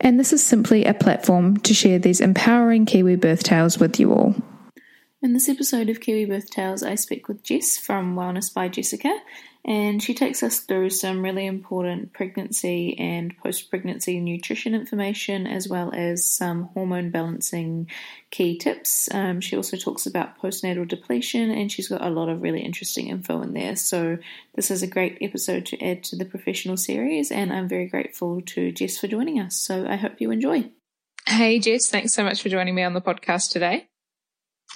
and this is simply a platform to share these empowering Kiwi birth tales with you all. In this episode of Kiwi Birth Tales, I speak with Jess from Wellness by Jessica, and she takes us through some really important pregnancy and post pregnancy nutrition information as well as some hormone balancing key tips. Um, she also talks about postnatal depletion, and she's got a lot of really interesting info in there. So, this is a great episode to add to the professional series, and I'm very grateful to Jess for joining us. So, I hope you enjoy. Hey, Jess, thanks so much for joining me on the podcast today.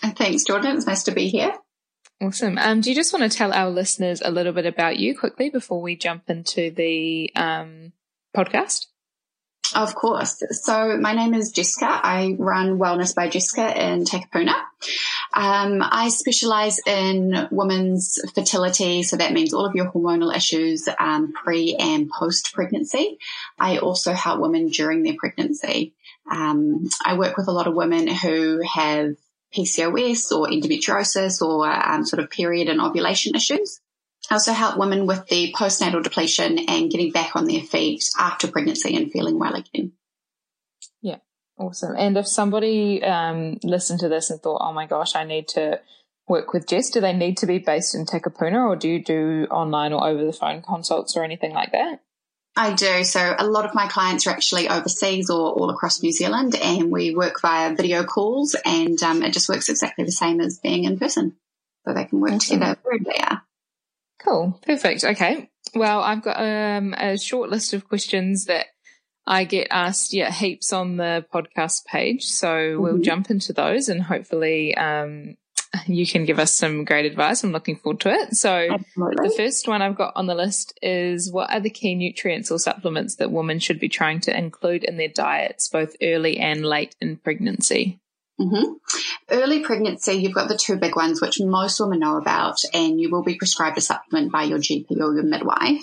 And thanks, Jordan. It's nice to be here. Awesome. Um, do you just want to tell our listeners a little bit about you quickly before we jump into the um, podcast? Of course. So my name is Jessica. I run Wellness by Jessica in Takapuna. Um, I specialize in women's fertility. So that means all of your hormonal issues, um, pre and post pregnancy. I also help women during their pregnancy. Um, I work with a lot of women who have PCOS or endometriosis or um, sort of period and ovulation issues. I also help women with the postnatal depletion and getting back on their feet after pregnancy and feeling well again. Yeah, awesome. And if somebody um, listened to this and thought, oh my gosh, I need to work with Jess, do they need to be based in Takapuna or do you do online or over the phone consults or anything like that? I do. So a lot of my clients are actually overseas or all across New Zealand, and we work via video calls, and um, it just works exactly the same as being in person. So they can work awesome. together wherever they are. Cool. Perfect. Okay. Well, I've got um, a short list of questions that I get asked, yeah, heaps on the podcast page. So mm-hmm. we'll jump into those and hopefully um, you can give us some great advice. I'm looking forward to it. So Absolutely. the first one I've got on the list is what are the key nutrients or supplements that women should be trying to include in their diets, both early and late in pregnancy? Mm-hmm. Early pregnancy, you've got the two big ones, which most women know about, and you will be prescribed a supplement by your GP or your midwife.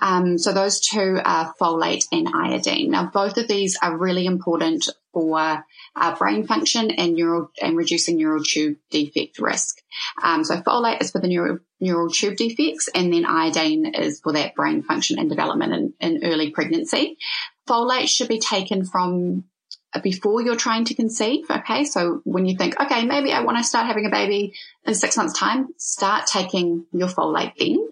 Um, so those two are folate and iodine. Now, both of these are really important for uh, brain function and neural and reducing neural tube defect risk. Um, so folate is for the neural neural tube defects, and then iodine is for that brain function and development in, in early pregnancy. Folate should be taken from before you're trying to conceive. Okay. So when you think, okay, maybe I want to start having a baby in six months time, start taking your folate then.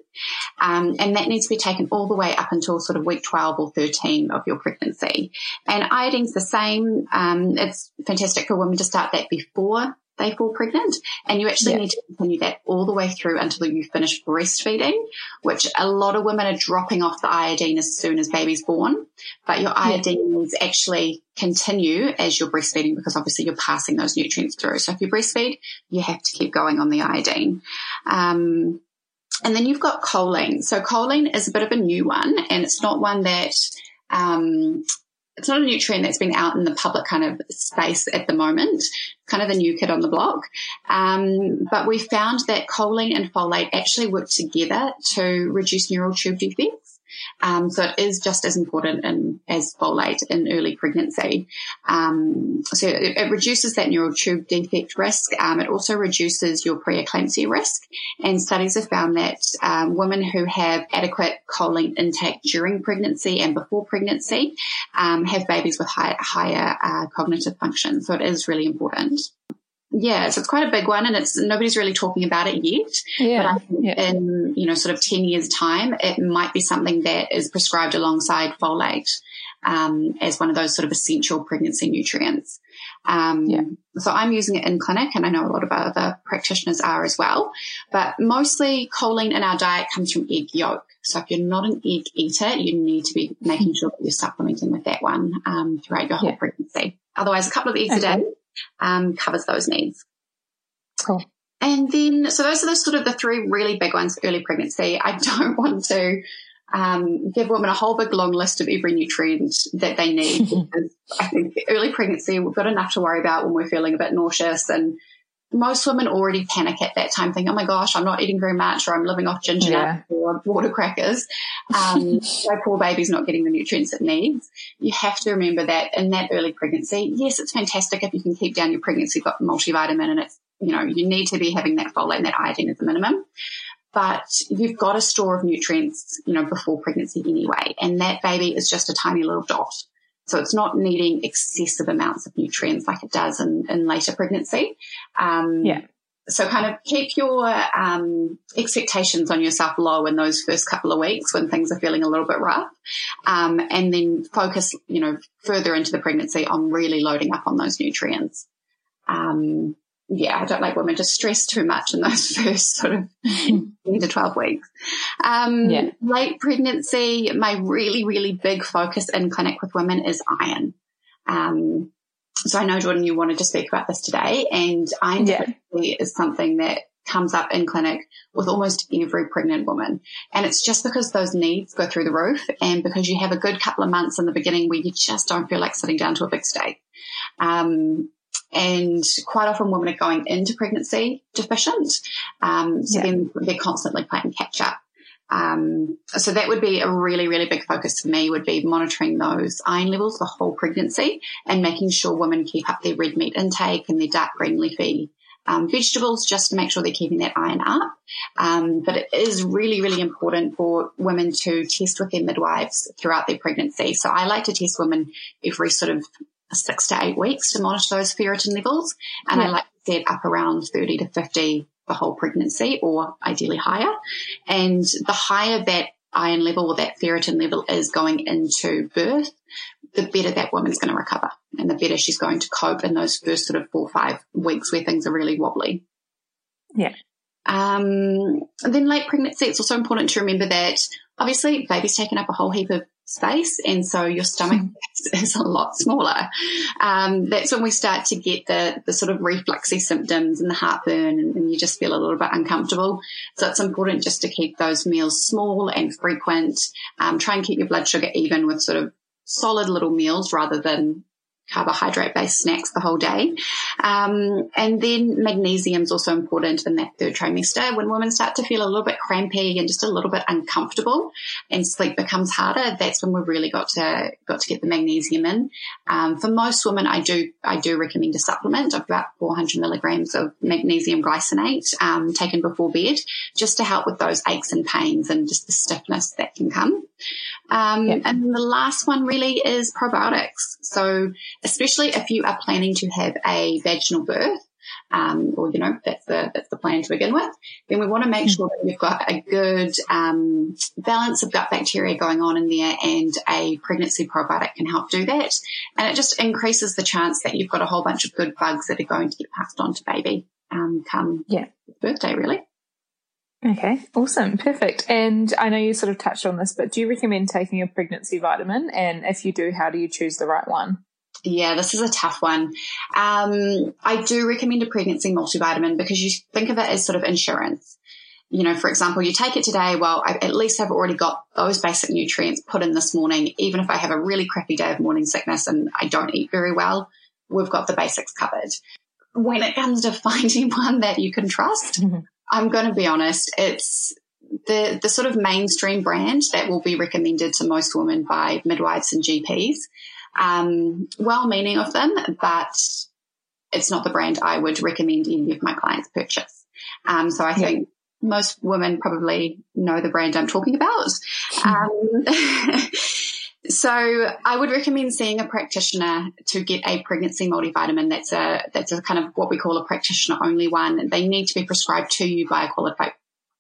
Um, and that needs to be taken all the way up until sort of week 12 or 13 of your pregnancy. And iodine's the same. Um, it's fantastic for women to start that before they fall pregnant. And you actually yeah. need to continue that all the way through until you finish breastfeeding, which a lot of women are dropping off the iodine as soon as baby's born. But your iodine yeah. needs actually continue as you're breastfeeding because obviously you're passing those nutrients through. So if you breastfeed, you have to keep going on the iodine. Um, and then you've got choline. So choline is a bit of a new one and it's not one that um, it's not a nutrient that's been out in the public kind of space at the moment, kind of the new kid on the block. Um, but we found that choline and folate actually work together to reduce neural tube defects. Um, so it is just as important in, as folate in early pregnancy. Um, so it, it, reduces that neural tube defect risk. Um, it also reduces your preeclampsia risk. And studies have found that um, women who have adequate choline intake during pregnancy and before pregnancy um, have babies with high, higher uh, cognitive function. So it is really important. Yeah, so it's quite a big one, and it's nobody's really talking about it yet. Yeah, but I think yeah. in you know sort of ten years' time, it might be something that is prescribed alongside folate. um, as one of those sort of essential pregnancy nutrients. Um, yeah. So I'm using it in clinic, and I know a lot of other practitioners are as well. But mostly, choline in our diet comes from egg yolk. So if you're not an egg eater, you need to be making sure that you're supplementing with that one um, throughout your whole yeah. pregnancy. Otherwise, a couple of eggs okay. a day um, covers those needs. Cool. And then, so those are the sort of the three really big ones for early pregnancy. I don't want to um, give women a whole big long list of every nutrient that they need because I think early pregnancy, we've got enough to worry about when we're feeling a bit nauseous and most women already panic at that time, thinking, "Oh my gosh, I'm not eating very much, or I'm living off ginger yeah. or water crackers." Um, my poor baby's not getting the nutrients it needs. You have to remember that in that early pregnancy, yes, it's fantastic if you can keep down your pregnancy got multivitamin, and it's you know you need to be having that folate and that iodine at the minimum. But you've got a store of nutrients, you know, before pregnancy anyway, and that baby is just a tiny little dot. So it's not needing excessive amounts of nutrients like it does in, in later pregnancy. Um, yeah. So kind of keep your um, expectations on yourself low in those first couple of weeks when things are feeling a little bit rough, um, and then focus, you know, further into the pregnancy on really loading up on those nutrients. Um, yeah, I don't like women to stress too much in those first sort of 10 to 12 weeks. Um, yeah. Late pregnancy, my really, really big focus in clinic with women is iron. Um, so I know, Jordan, you wanted to speak about this today and iron yeah. is something that comes up in clinic with almost every pregnant woman. And it's just because those needs go through the roof and because you have a good couple of months in the beginning where you just don't feel like sitting down to a big steak. Um, and quite often women are going into pregnancy deficient. Um, so yeah. then they're constantly playing catch up. Um, so that would be a really, really big focus for me would be monitoring those iron levels the whole pregnancy and making sure women keep up their red meat intake and their dark green leafy um, vegetables just to make sure they're keeping that iron up. Um, but it is really, really important for women to test with their midwives throughout their pregnancy. So I like to test women every sort of six to eight weeks to monitor those ferritin levels. And yeah. I like to set up around 30 to 50 the whole pregnancy or ideally higher. And the higher that iron level or that ferritin level is going into birth, the better that woman's going to recover and the better she's going to cope in those first sort of four or five weeks where things are really wobbly. Yeah. Um, then late pregnancy, it's also important to remember that obviously baby's taken up a whole heap of space and so your stomach is a lot smaller. Um, that's when we start to get the, the sort of refluxy symptoms and the heartburn and, and, you just feel a little bit uncomfortable. So it's important just to keep those meals small and frequent. Um, try and keep your blood sugar even with sort of solid little meals rather than carbohydrate based snacks the whole day. Um, and then magnesium is also important in that third trimester. When women start to feel a little bit crampy and just a little bit uncomfortable and sleep becomes harder, that's when we've really got to, got to get the magnesium in. Um, for most women, I do, I do recommend a supplement of about 400 milligrams of magnesium glycinate, um, taken before bed just to help with those aches and pains and just the stiffness that can come. Um, yep. and the last one really is probiotics. So especially if you are planning to have a vaginal birth, um, or you know that's the that's the plan to begin with, then we want to make sure that you've got a good um, balance of gut bacteria going on in there, and a pregnancy probiotic can help do that, and it just increases the chance that you've got a whole bunch of good bugs that are going to get passed on to baby um, come yeah. birthday, really. Okay, awesome, perfect. And I know you sort of touched on this, but do you recommend taking a pregnancy vitamin? And if you do, how do you choose the right one? Yeah, this is a tough one. Um, I do recommend a pregnancy multivitamin because you think of it as sort of insurance. You know, for example, you take it today, well, I at least have already got those basic nutrients put in this morning. Even if I have a really crappy day of morning sickness and I don't eat very well, we've got the basics covered. When it comes to finding one that you can trust, mm-hmm. I'm going to be honest, it's the, the sort of mainstream brand that will be recommended to most women by midwives and GPs um, well meaning of them, but it's not the brand I would recommend any of my clients purchase. Um, so I yeah. think most women probably know the brand I'm talking about. Um, so I would recommend seeing a practitioner to get a pregnancy multivitamin. That's a that's a kind of what we call a practitioner only one. They need to be prescribed to you by a qualified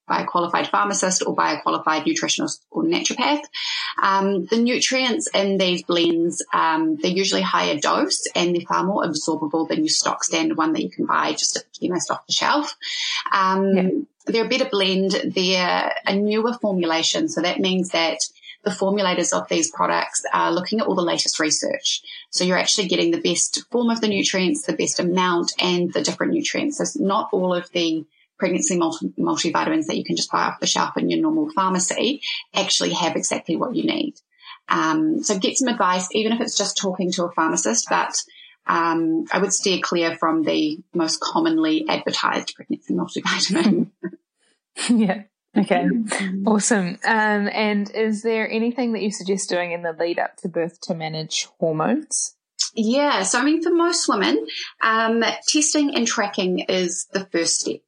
by a qualified pharmacist or by a qualified nutritionist or naturopath. Um, the nutrients in these blends, um, they're usually higher dose and they're far more absorbable than your stock standard one that you can buy just at the chemist off the shelf. Um, yeah. They're a better blend. They're a newer formulation. So that means that the formulators of these products are looking at all the latest research. So you're actually getting the best form of the nutrients, the best amount and the different nutrients. So not all of the pregnancy multi- multivitamins that you can just buy off the shelf in your normal pharmacy actually have exactly what you need. Um, so get some advice, even if it's just talking to a pharmacist, but um, I would steer clear from the most commonly advertised pregnancy multivitamin. yeah. Okay. Awesome. Um, and is there anything that you suggest doing in the lead up to birth to manage hormones? Yeah. So, I mean, for most women, um, testing and tracking is the first step.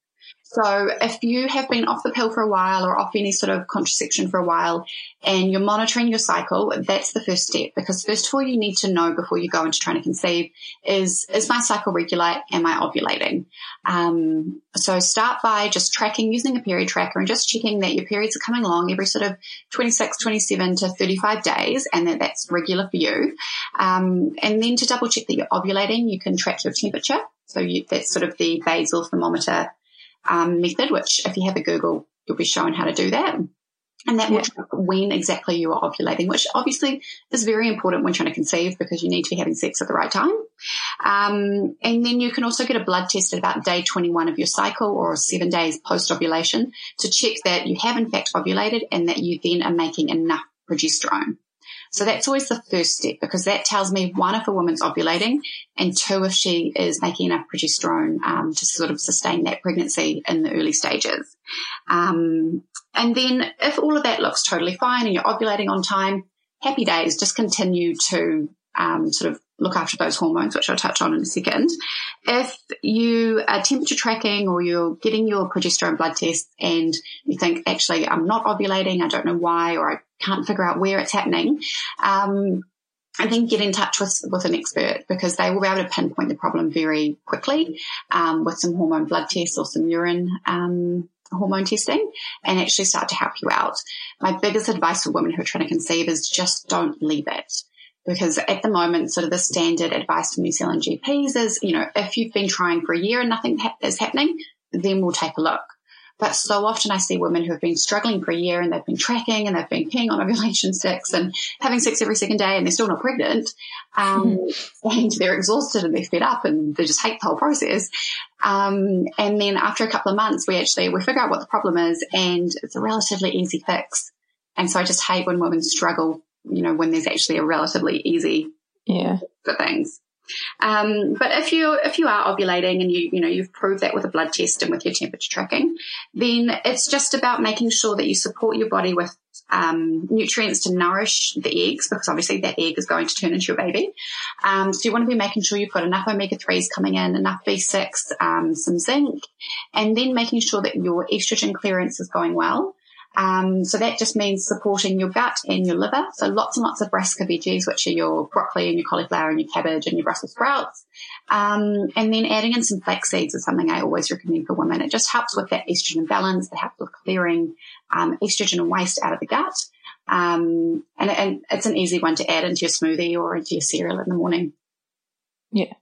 So if you have been off the pill for a while or off any sort of contraception for a while and you're monitoring your cycle, that's the first step because first of all, you need to know before you go into trying to conceive is, is my cycle regular? Am I ovulating? Um, so start by just tracking using a period tracker and just checking that your periods are coming along every sort of 26, 27 to 35 days and that that's regular for you. Um, and then to double check that you're ovulating, you can track your temperature. So you, that's sort of the basal thermometer um, method, which if you have a Google, you'll be shown how to do that. And that yeah. will track when exactly you are ovulating, which obviously is very important when trying to conceive because you need to be having sex at the right time. Um, and then you can also get a blood test at about day 21 of your cycle or seven days post ovulation to check that you have in fact ovulated and that you then are making enough progesterone. So that's always the first step because that tells me one, if a woman's ovulating and two, if she is making enough progesterone um, to sort of sustain that pregnancy in the early stages. Um, and then if all of that looks totally fine and you're ovulating on time, happy days, just continue to um, sort of look after those hormones, which I'll touch on in a second. If you are temperature tracking or you're getting your progesterone blood test and you think, actually, I'm not ovulating, I don't know why, or I can't figure out where it's happening, um, and then get in touch with, with an expert because they will be able to pinpoint the problem very quickly um, with some hormone blood tests or some urine um, hormone testing and actually start to help you out. My biggest advice for women who are trying to conceive is just don't leave it. Because at the moment, sort of the standard advice from New Zealand GPs is, you know, if you've been trying for a year and nothing is happening, then we'll take a look. But so often I see women who have been struggling for a year and they've been tracking and they've been peeing on ovulation sticks and having sex every second day and they're still not pregnant. Um, and they're exhausted and they're fed up and they just hate the whole process. Um, and then after a couple of months, we actually, we figure out what the problem is and it's a relatively easy fix. And so I just hate when women struggle, you know, when there's actually a relatively easy yeah. for things. Um, but if you if you are ovulating and you you know you've proved that with a blood test and with your temperature tracking, then it's just about making sure that you support your body with um, nutrients to nourish the eggs because obviously that egg is going to turn into your baby. Um, so you want to be making sure you've got enough omega threes coming in, enough B6, um, some zinc, and then making sure that your estrogen clearance is going well. Um, so that just means supporting your gut and your liver. So lots and lots of brassica veggies, which are your broccoli and your cauliflower and your cabbage and your Brussels sprouts. Um, and then adding in some flax seeds is something I always recommend for women. It just helps with that estrogen balance. It helps with clearing um, estrogen and waste out of the gut. Um, and, and it's an easy one to add into your smoothie or into your cereal in the morning. Yeah.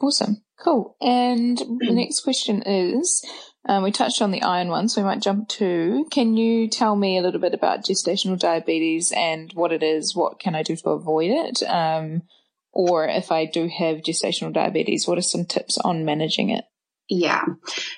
Awesome. Cool. And the next question is, um, we touched on the iron one, so we might jump to. Can you tell me a little bit about gestational diabetes and what it is? What can I do to avoid it? Um, or if I do have gestational diabetes, what are some tips on managing it? Yeah.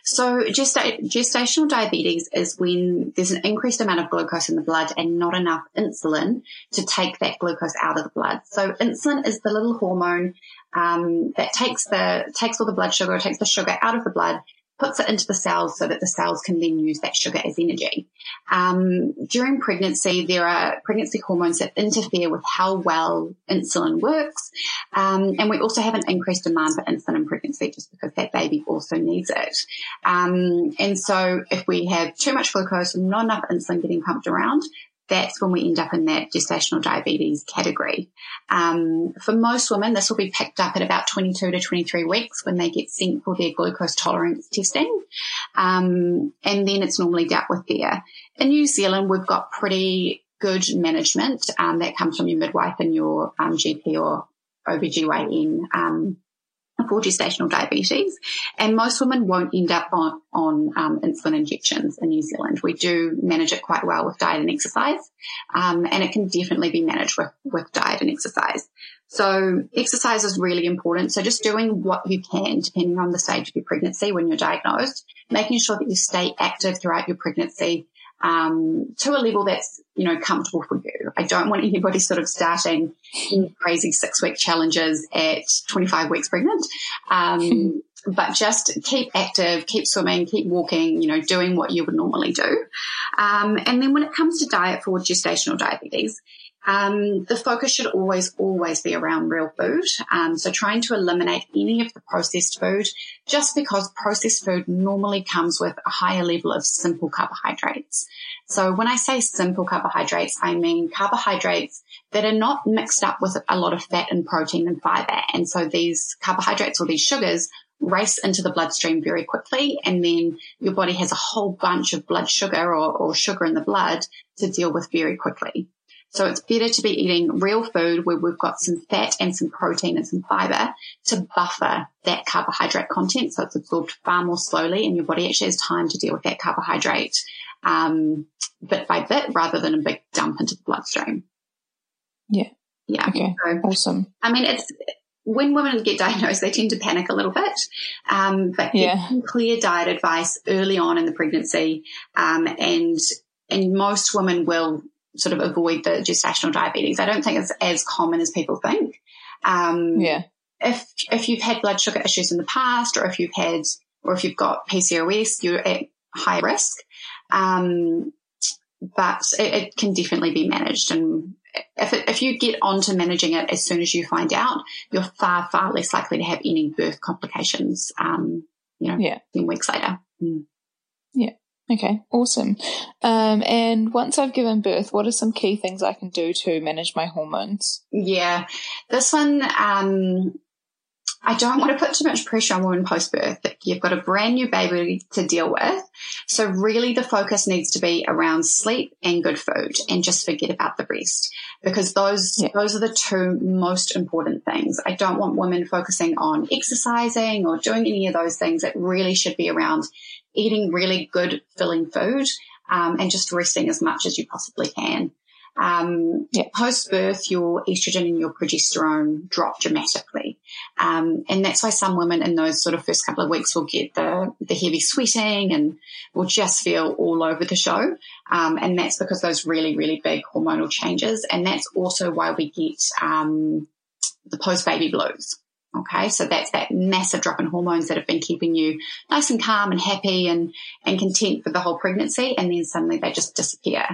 So gesta- gestational diabetes is when there's an increased amount of glucose in the blood and not enough insulin to take that glucose out of the blood. So insulin is the little hormone um, that takes the takes all the blood sugar, takes the sugar out of the blood puts it into the cells so that the cells can then use that sugar as energy. Um, during pregnancy, there are pregnancy hormones that interfere with how well insulin works. Um, and we also have an increased demand for insulin in pregnancy just because that baby also needs it. Um, and so if we have too much glucose and not enough insulin getting pumped around, that's when we end up in that gestational diabetes category. Um, for most women, this will be picked up at about 22 to 23 weeks when they get sent for their glucose tolerance testing. Um, and then it's normally dealt with there. In New Zealand, we've got pretty good management um, that comes from your midwife and your um, GP or OBGYN um, for gestational diabetes. And most women won't end up on, on um, insulin injections in New Zealand. We do manage it quite well with diet and exercise. Um, and it can definitely be managed with, with diet and exercise. So exercise is really important. So just doing what you can, depending on the stage of your pregnancy when you're diagnosed, making sure that you stay active throughout your pregnancy, um, to a level that's, you know, comfortable for you. I don't want anybody sort of starting crazy six week challenges at 25 weeks pregnant. Um, but just keep active, keep swimming, keep walking, you know, doing what you would normally do. Um, and then when it comes to diet for gestational diabetes, um, the focus should always, always be around real food. Um, so trying to eliminate any of the processed food, just because processed food normally comes with a higher level of simple carbohydrates. So when I say simple carbohydrates, I mean carbohydrates that are not mixed up with a lot of fat and protein and fiber. And so these carbohydrates or these sugars race into the bloodstream very quickly and then your body has a whole bunch of blood sugar or, or sugar in the blood to deal with very quickly. So it's better to be eating real food where we've got some fat and some protein and some fiber to buffer that carbohydrate content. So it's absorbed far more slowly and your body actually has time to deal with that carbohydrate, um, bit by bit rather than a big dump into the bloodstream. Yeah. Yeah. Okay. So, awesome. I mean, it's, when women get diagnosed, they tend to panic a little bit. Um, but yeah. clear diet advice early on in the pregnancy, um, and and most women will sort of avoid the gestational diabetes. I don't think it's as common as people think. Um, yeah. If, if you've had blood sugar issues in the past or if you've had, or if you've got PCOS, you're at high risk. Um, but it, it, can definitely be managed. And if, it, if you get onto managing it as soon as you find out, you're far, far less likely to have any birth complications, um, you know, yeah. 10 weeks later. Mm. Yeah. Okay, awesome. Um, and once I've given birth, what are some key things I can do to manage my hormones? Yeah, this one, um, I don't want to put too much pressure on women post birth. You've got a brand new baby to deal with. So really the focus needs to be around sleep and good food and just forget about the rest because those, yeah. those are the two most important things. I don't want women focusing on exercising or doing any of those things. It really should be around eating really good filling food um, and just resting as much as you possibly can. Um, yeah. Post birth, your estrogen and your progesterone drop dramatically. Um, and that's why some women in those sort of first couple of weeks will get the, the heavy sweating and will just feel all over the show. Um, and that's because those really, really big hormonal changes. And that's also why we get, um, the post baby blues. Okay. So that's that massive drop in hormones that have been keeping you nice and calm and happy and, and content for the whole pregnancy. And then suddenly they just disappear.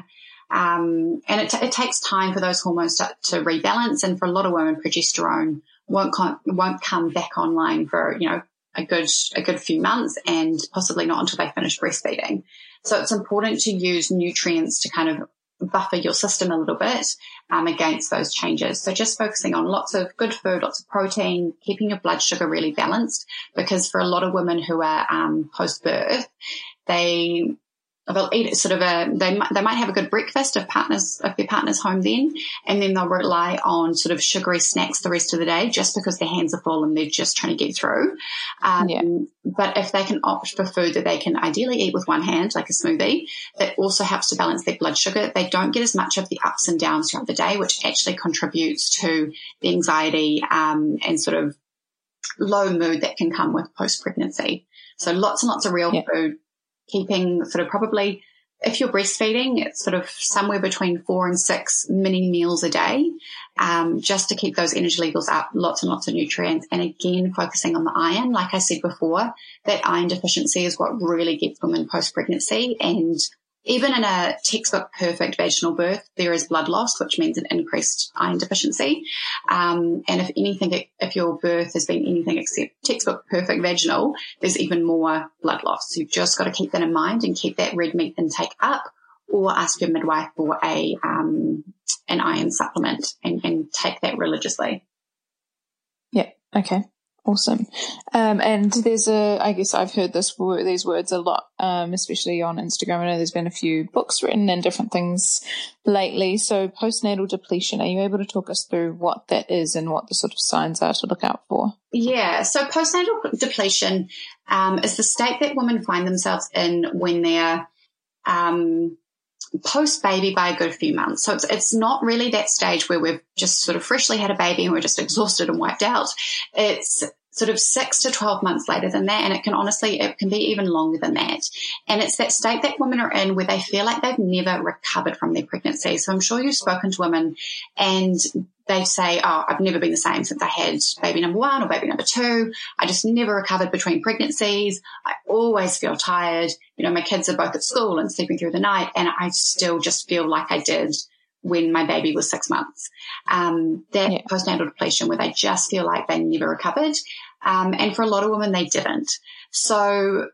Um, and it, t- it, takes time for those hormones to, to, rebalance. And for a lot of women, progesterone won't, won't come back online for, you know, a good, a good few months and possibly not until they finish breastfeeding. So it's important to use nutrients to kind of buffer your system a little bit um, against those changes. So just focusing on lots of good food, lots of protein, keeping your blood sugar really balanced because for a lot of women who are um, post birth, they they'll eat sort of a they might, they might have a good breakfast if partners if their partner's home then and then they'll rely on sort of sugary snacks the rest of the day just because their hands are full and they're just trying to get through um, yeah. but if they can opt for food that they can ideally eat with one hand like a smoothie that also helps to balance their blood sugar they don't get as much of the ups and downs throughout the day which actually contributes to the anxiety um, and sort of low mood that can come with post pregnancy so lots and lots of real yeah. food keeping sort of probably if you're breastfeeding, it's sort of somewhere between four and six mini meals a day, um, just to keep those energy levels up, lots and lots of nutrients. And again, focusing on the iron, like I said before, that iron deficiency is what really gets women post pregnancy and even in a textbook perfect vaginal birth, there is blood loss, which means an increased iron deficiency. Um, and if anything, if your birth has been anything except textbook perfect vaginal, there's even more blood loss. So you've just got to keep that in mind and keep that red meat intake up or ask your midwife for a um, an iron supplement and, and take that religiously. Yeah. Okay. Awesome. Um, and there's a, I guess I've heard this word, these words a lot, um, especially on Instagram. I know there's been a few books written and different things lately. So postnatal depletion, are you able to talk us through what that is and what the sort of signs are to look out for? Yeah. So postnatal depletion, um, is the state that women find themselves in when they're, um, post baby by a good few months. So it's, it's not really that stage where we've just sort of freshly had a baby and we're just exhausted and wiped out. It's sort of six to 12 months later than that. And it can honestly, it can be even longer than that. And it's that state that women are in where they feel like they've never recovered from their pregnancy. So I'm sure you've spoken to women and they say, Oh, I've never been the same since I had baby number one or baby number two. I just never recovered between pregnancies. I always feel tired. You know, my kids are both at school and sleeping through the night and I still just feel like I did when my baby was six months. Um, that yeah. postnatal depletion where they just feel like they never recovered. Um, and for a lot of women, they didn't. So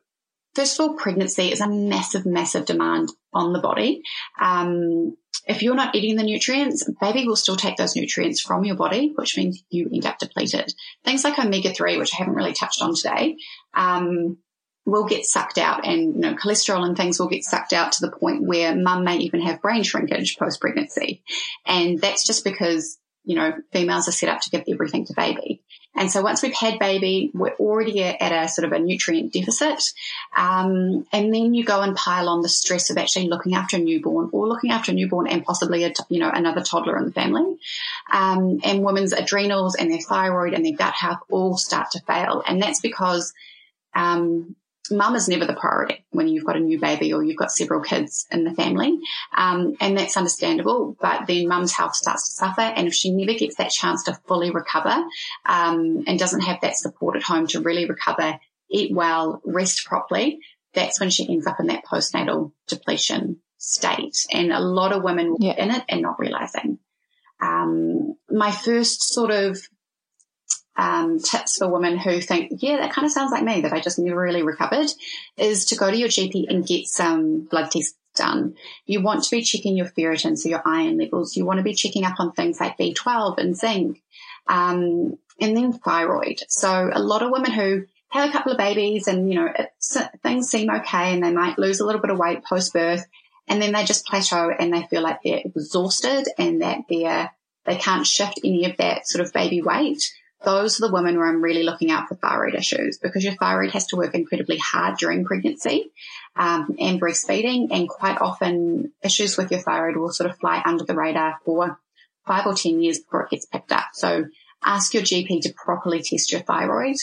first of all, pregnancy is a massive, massive demand on the body. Um, if you're not eating the nutrients, baby will still take those nutrients from your body, which means you end up depleted. Things like omega three, which I haven't really touched on today, um, will get sucked out, and you know cholesterol and things will get sucked out to the point where mum may even have brain shrinkage post pregnancy, and that's just because you know females are set up to give everything to baby. And so once we've had baby, we're already at a sort of a nutrient deficit. Um, and then you go and pile on the stress of actually looking after a newborn or looking after a newborn and possibly a, you know, another toddler in the family. Um, and women's adrenals and their thyroid and their gut health all start to fail. And that's because, um, mum is never the priority when you've got a new baby or you've got several kids in the family. Um, and that's understandable, but then mum's health starts to suffer. And if she never gets that chance to fully recover, um, and doesn't have that support at home to really recover, eat well, rest properly, that's when she ends up in that postnatal depletion state. And a lot of women yeah. in it and not realizing. Um, my first sort of um, tips for women who think, yeah, that kind of sounds like me, that I just never really recovered, is to go to your GP and get some blood tests done. You want to be checking your ferritin, so your iron levels. You want to be checking up on things like B12 and zinc, um, and then thyroid. So a lot of women who have a couple of babies and, you know, things seem okay and they might lose a little bit of weight post birth and then they just plateau and they feel like they're exhausted and that they're, they can't shift any of that sort of baby weight those are the women where I'm really looking out for thyroid issues because your thyroid has to work incredibly hard during pregnancy um, and breastfeeding. And quite often, issues with your thyroid will sort of fly under the radar for five or 10 years before it gets picked up. So ask your GP to properly test your thyroid.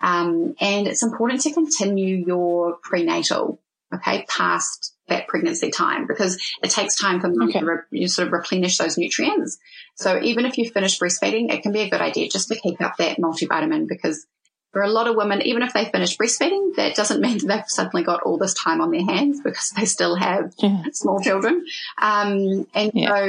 Um, and it's important to continue your prenatal, okay, past that pregnancy time because it takes time for them okay. to re- you sort of replenish those nutrients. So even if you finish breastfeeding, it can be a good idea just to keep up that multivitamin because for a lot of women, even if they finish breastfeeding, that doesn't mean that they've suddenly got all this time on their hands because they still have yeah. small children. Um, and yeah. so,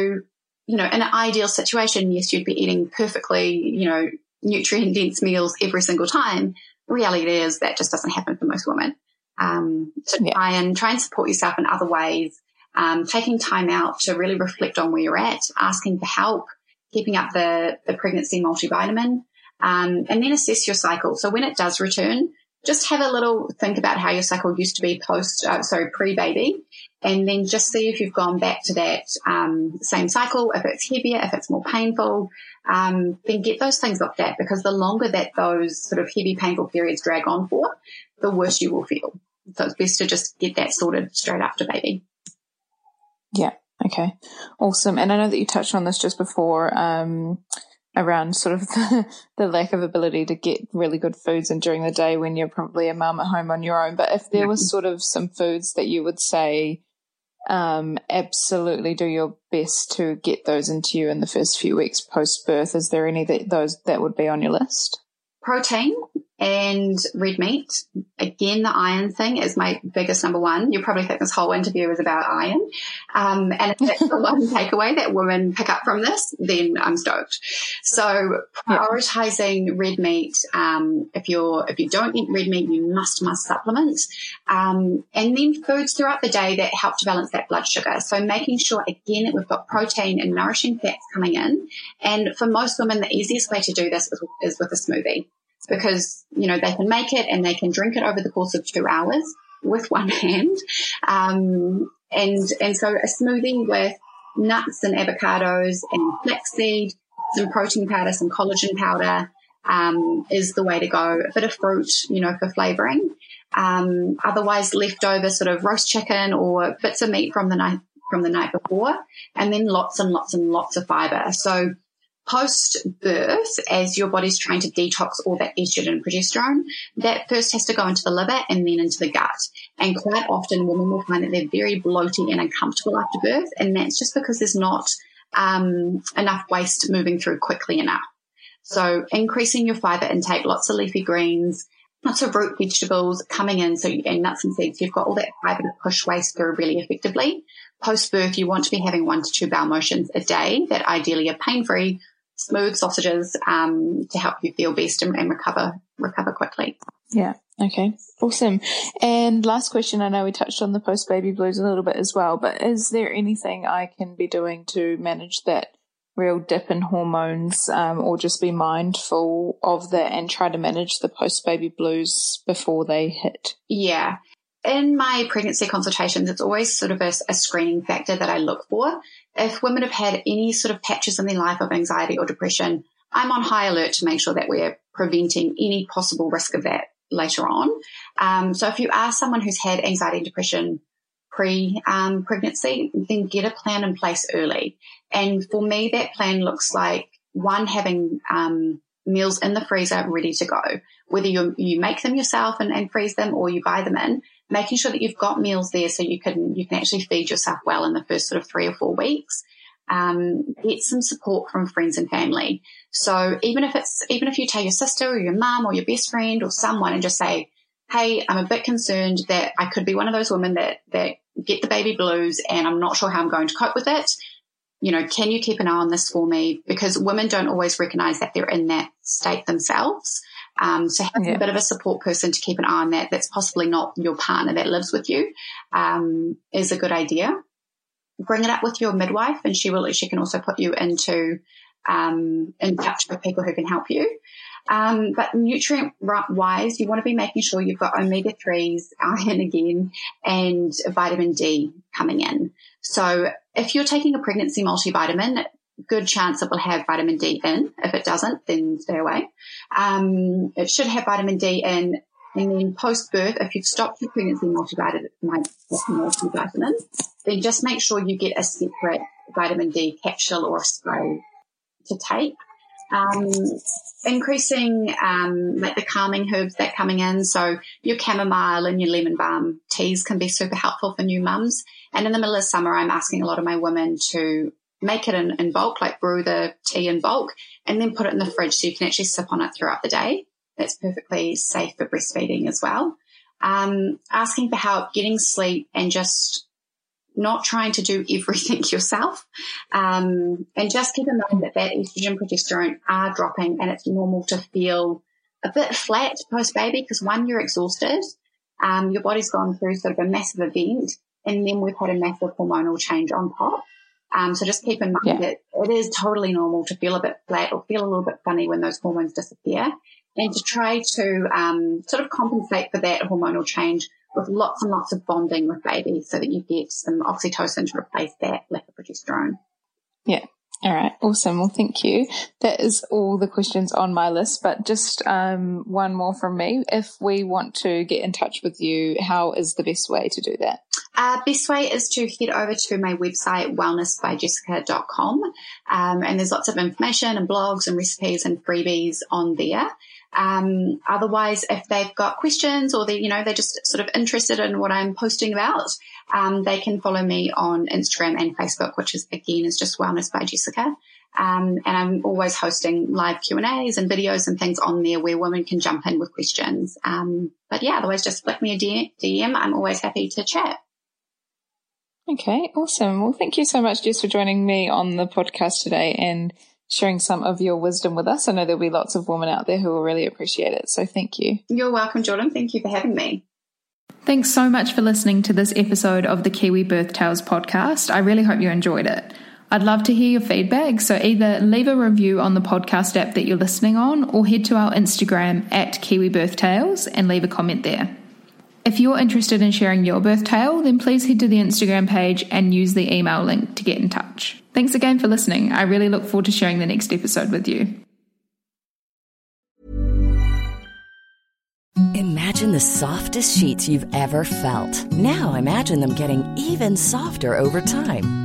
you know, in an ideal situation, yes, you'd be eating perfectly, you know, nutrient dense meals every single time. The reality is that just doesn't happen for most women um, to yeah. try and try and support yourself in other ways. Um, taking time out to really reflect on where you're at, asking for help, keeping up the, the pregnancy multivitamin, um, and then assess your cycle. So when it does return, just have a little think about how your cycle used to be post, uh, sorry, pre-baby, and then just see if you've gone back to that um, same cycle. If it's heavier, if it's more painful, um, then get those things looked at because the longer that those sort of heavy, painful periods drag on for, the worse you will feel. So it's best to just get that sorted straight after baby. Yeah. Okay. Awesome. And I know that you touched on this just before, um, around sort of the, the, lack of ability to get really good foods and during the day when you're probably a mum at home on your own. But if there was sort of some foods that you would say, um, absolutely do your best to get those into you in the first few weeks post birth, is there any that those that would be on your list? Protein and red meat. Again, the iron thing is my biggest number one. You probably think this whole interview is about iron. Um, and if that's the one takeaway that women pick up from this, then I'm stoked. So prioritizing red meat. Um, if you're, if you don't eat red meat, you must, must supplement. Um, and then foods throughout the day that help to balance that blood sugar. So making sure again that we've got protein and nourishing fats coming in. And for most women, the easiest way to do this is, is with a smoothie because, you know, they can make it and they can drink it over the course of two hours with one hand. Um, and, and so a smoothie with nuts and avocados and flaxseed, some protein powder, some collagen powder, um, is the way to go. A bit of fruit, you know, for flavoring. Um, otherwise leftover sort of roast chicken or bits of meat from the night, from the night before and then lots and lots and lots of fiber. So post birth, as your body's trying to detox all that estrogen and progesterone, that first has to go into the liver and then into the gut. And quite often women will find that they're very bloaty and uncomfortable after birth. And that's just because there's not um, enough waste moving through quickly enough. So increasing your fiber intake, lots of leafy greens, lots of root vegetables coming in. So, and nuts and seeds, you've got all that fiber to push waste through really effectively. Post birth, you want to be having one to two bowel motions a day that ideally are pain free smooth sausages um, to help you feel best and, and recover recover quickly. Yeah. Okay. Awesome. And last question. I know we touched on the post baby blues a little bit as well, but is there anything I can be doing to manage that real dip in hormones, um, or just be mindful of that and try to manage the post baby blues before they hit? Yeah in my pregnancy consultations, it's always sort of a, a, screening factor that I look for. If women have had any sort of patches in their life of anxiety or depression, I'm on high alert to make sure that we're preventing any possible risk of that later on. Um, so if you are someone who's had anxiety and depression pre um, pregnancy, then get a plan in place early. And for me, that plan looks like one having um, meals in the freezer ready to go. Whether you you make them yourself and, and freeze them or you buy them in, making sure that you've got meals there so you can you can actually feed yourself well in the first sort of three or four weeks. Um, get some support from friends and family. So even if it's even if you tell your sister or your mum or your best friend or someone and just say, "Hey, I'm a bit concerned that I could be one of those women that that get the baby blues and I'm not sure how I'm going to cope with it." You know, can you keep an eye on this for me? Because women don't always recognize that they're in that state themselves. Um, so having yeah. a bit of a support person to keep an eye on that, that's possibly not your partner that lives with you, um, is a good idea. Bring it up with your midwife and she will, she can also put you into, um, in touch with people who can help you. Um, but nutrient wise, you want to be making sure you've got omega 3s, iron again, and vitamin D coming in. So if you're taking a pregnancy multivitamin, good chance it will have vitamin D in. If it doesn't, then stay away. Um, it should have vitamin D in. And then post birth, if you've stopped your pregnancy multivitamin, then just make sure you get a separate vitamin D capsule or spray to take. Um, increasing um, like the calming herbs that coming in. So your chamomile and your lemon balm teas can be super helpful for new mums. And in the middle of summer, I'm asking a lot of my women to make it in, in bulk, like brew the tea in bulk, and then put it in the fridge so you can actually sip on it throughout the day. That's perfectly safe for breastfeeding as well. Um, asking for help, getting sleep, and just not trying to do everything yourself. Um, and just keep in mind that that estrogen progesterone are dropping, and it's normal to feel a bit flat post baby because one, you're exhausted, um, your body's gone through sort of a massive event, and then we've had a massive hormonal change on top. Um, so just keep in mind yeah. that it is totally normal to feel a bit flat or feel a little bit funny when those hormones disappear and to try to um, sort of compensate for that hormonal change with lots and lots of bonding with babies so that you get some oxytocin to replace that lack of progesterone. Yeah. All right, awesome. Well, thank you. That is all the questions on my list, but just um, one more from me. If we want to get in touch with you, how is the best way to do that? Uh, best way is to head over to my website, wellnessbyjessica.com. Um, and there's lots of information and blogs and recipes and freebies on there. Um, otherwise, if they've got questions or they, you know, they're just sort of interested in what I'm posting about, um, they can follow me on Instagram and Facebook, which is again is just Wellness by Jessica. Um, and I'm always hosting live Q and A's and videos and things on there where women can jump in with questions. Um, but yeah, otherwise just flick me a DM. I'm always happy to chat. Okay, awesome. Well, thank you so much, Jess, for joining me on the podcast today and sharing some of your wisdom with us. I know there'll be lots of women out there who will really appreciate it. So thank you. You're welcome, Jordan. Thank you for having me. Thanks so much for listening to this episode of the Kiwi Birth Tales podcast. I really hope you enjoyed it. I'd love to hear your feedback, so either leave a review on the podcast app that you're listening on or head to our Instagram at Kiwi Birth Tales and leave a comment there. If you're interested in sharing your birth tale, then please head to the Instagram page and use the email link to get in touch. Thanks again for listening. I really look forward to sharing the next episode with you. Imagine the softest sheets you've ever felt. Now imagine them getting even softer over time.